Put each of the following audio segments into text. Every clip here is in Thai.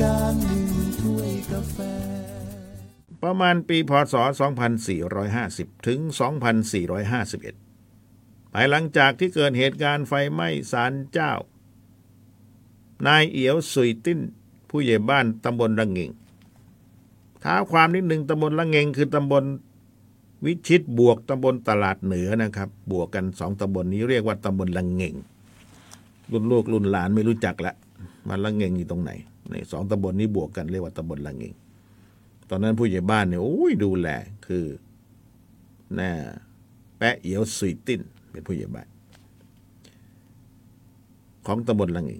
การหนึ่งถ้วยกาแฟ ประมาณปีพศ 2450 ถึง 2451 ภายหลังจากที่เกิดเหตุการณ์ไฟไหม้ศาลเจ้า นายเอียวสุยติ้น ผู้ใหญ่บ้านตำบลระเงงท้าความนิดหนึ่งตำบลระเงงคือตำบลวิชิตบวกตำบลตลาดเหนือนะครับ บวกกันสองตำบลนี้เรียกว่าตำบลระเงงรุ่นลูกรุ่นหลานไม่รู้จักละมันระเงงอยู่ตรงไหน ในสองตำบลนี้บวกกันเรียกว่าตำบลระเงงตอนนั้นผู้ใหญ่บ้านเนี่ยโอ้ยดูแลคือแน่แปะเอียวสุยติ้นเป็นผู้ใหญ่บ้านของตำบลลังอี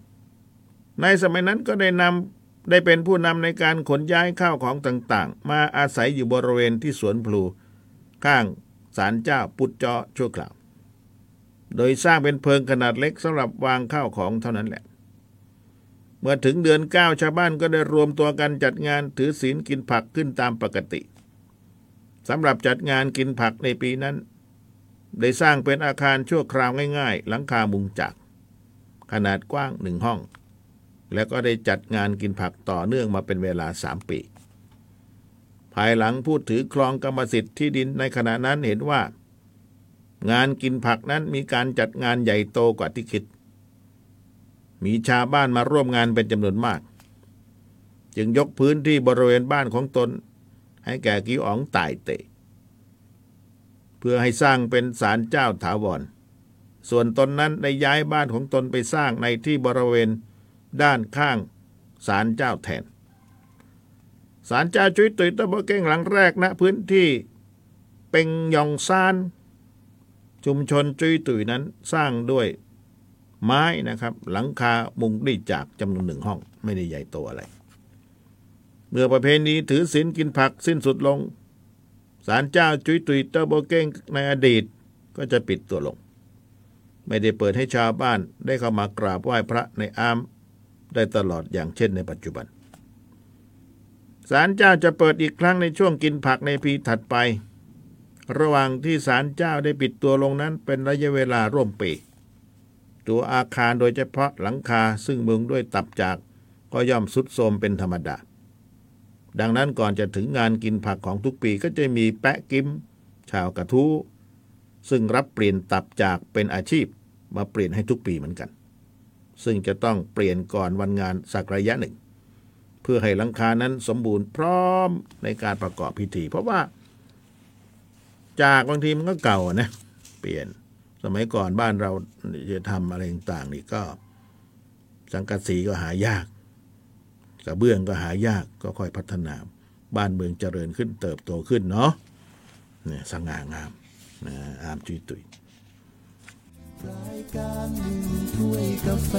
ในสมัยนั้นก็ได้นำได้เป็นผู้นำในการขนย้ายข้าวของต่างๆ มาอาศัยอยู่บริเวณที่สวนพลูข้างศาลเจ้าปุจจาะชั่วคราว โดยสร้างเป็นเพิงขนาดเล็กสำหรับวางข้าวของเท่านั้นแหละ มื่อถึงเดือนเก้าชาวบ้านก็ได้รวมตัวกันจัดงานถือศีลกินผักขึ้นตามปกติสำหรับจัดงานกินผักในปีนั้น ได้สร้างเป็นอาคารชั่วคราวง่าย ๆ หลังคามุงจักขนาดกว้างหนึ่งห้อง แล้วก็ได้จัดงานกินผักต่อเนื่องมาเป็นเวลาสามปี ภายหลังผู้ถือครองกรรมสิทธิ์ที่ดินในขณะนั้นเห็นว่า งานกินผักนั้นมีการจัดงานใหญ่โตกว่าที่คิด มีชาวบ้านมาร่วมงานเป็นจำนวนมาก จึงยกพื้นที่บริเวณบ้านของตน ให้แก่กิวอ๋องตายเตะ เพื่อให้สร้างเป็นศาลเจ้าถาวร ส่วนตนนั้นได้ย้ายบ้านของตนไปสร้างในที่บริเวณด้านข้างศาลเจ้าแทนศาลเจ้าจุยตุยตะบเก้งหลังแรกณนะพื้นที่เป็งยองซาน ชุมชนจุยตุยนั้นสร้างด้วย ไม้นะครับ หลังคามุงด้วยจากจำนวนหนึ่งห้อง ไม่ได้ใหญ่โตอะไร เมื่อประเพณีถือศีลกินผักสิ้นสุดลงศาลเจ้าจุยตุยเตอร์โบเก้งในอดีตก็จะปิดตัวลง ไม่ได้เปิดให้ชาวบ้านได้เข้ามากราบไหว้พระในอามได้ตลอดอย่างเช่นในปัจจุบันศาลเจ้าจะเปิดอีกครั้งในช่วงกินผักในปีถัดไป ระหว่างที่ศาลเจ้าได้ปิดตัวลงนั้นเป็นระยะเวลาร่วมปี ตัวอาคารโดยเฉพาะหลังคาซึ่งมุงด้วยตับจากก็ย่อมสุดโทมเป็นธรรมดา ดังนั้นก่อนจะถึงงานกินผักของทุกปีก็จะมีแปะกิม ชาวกระทู้ซึ่งรับเปลี่ยนตับจากเป็นอาชีพมาเปลี่ยนให้ทุกปีเหมือนกัน ซึ่งจะต้องเปลี่ยนก่อนวันงานสักระยะหนึ่ง เพื่อให้หลังคานั้นสมบูรณ์พร้อมในการประกอบพิธี เพราะว่าจากบางทีมันก็เก่านะ เปลี่ยน สมัยก่อนบ้านเราจะทำอะไรต่างๆนี่ก็ สังกะสีก็หายากกระเบื้องก็หายากก็ค่อยพัฒนา บ้านเมืองเจริญขึ้นเติบโตขึ้นเนาะเนี่ยสง่างามนะอามจุยตุยรายการหนึ่งถ้วยกาแฟ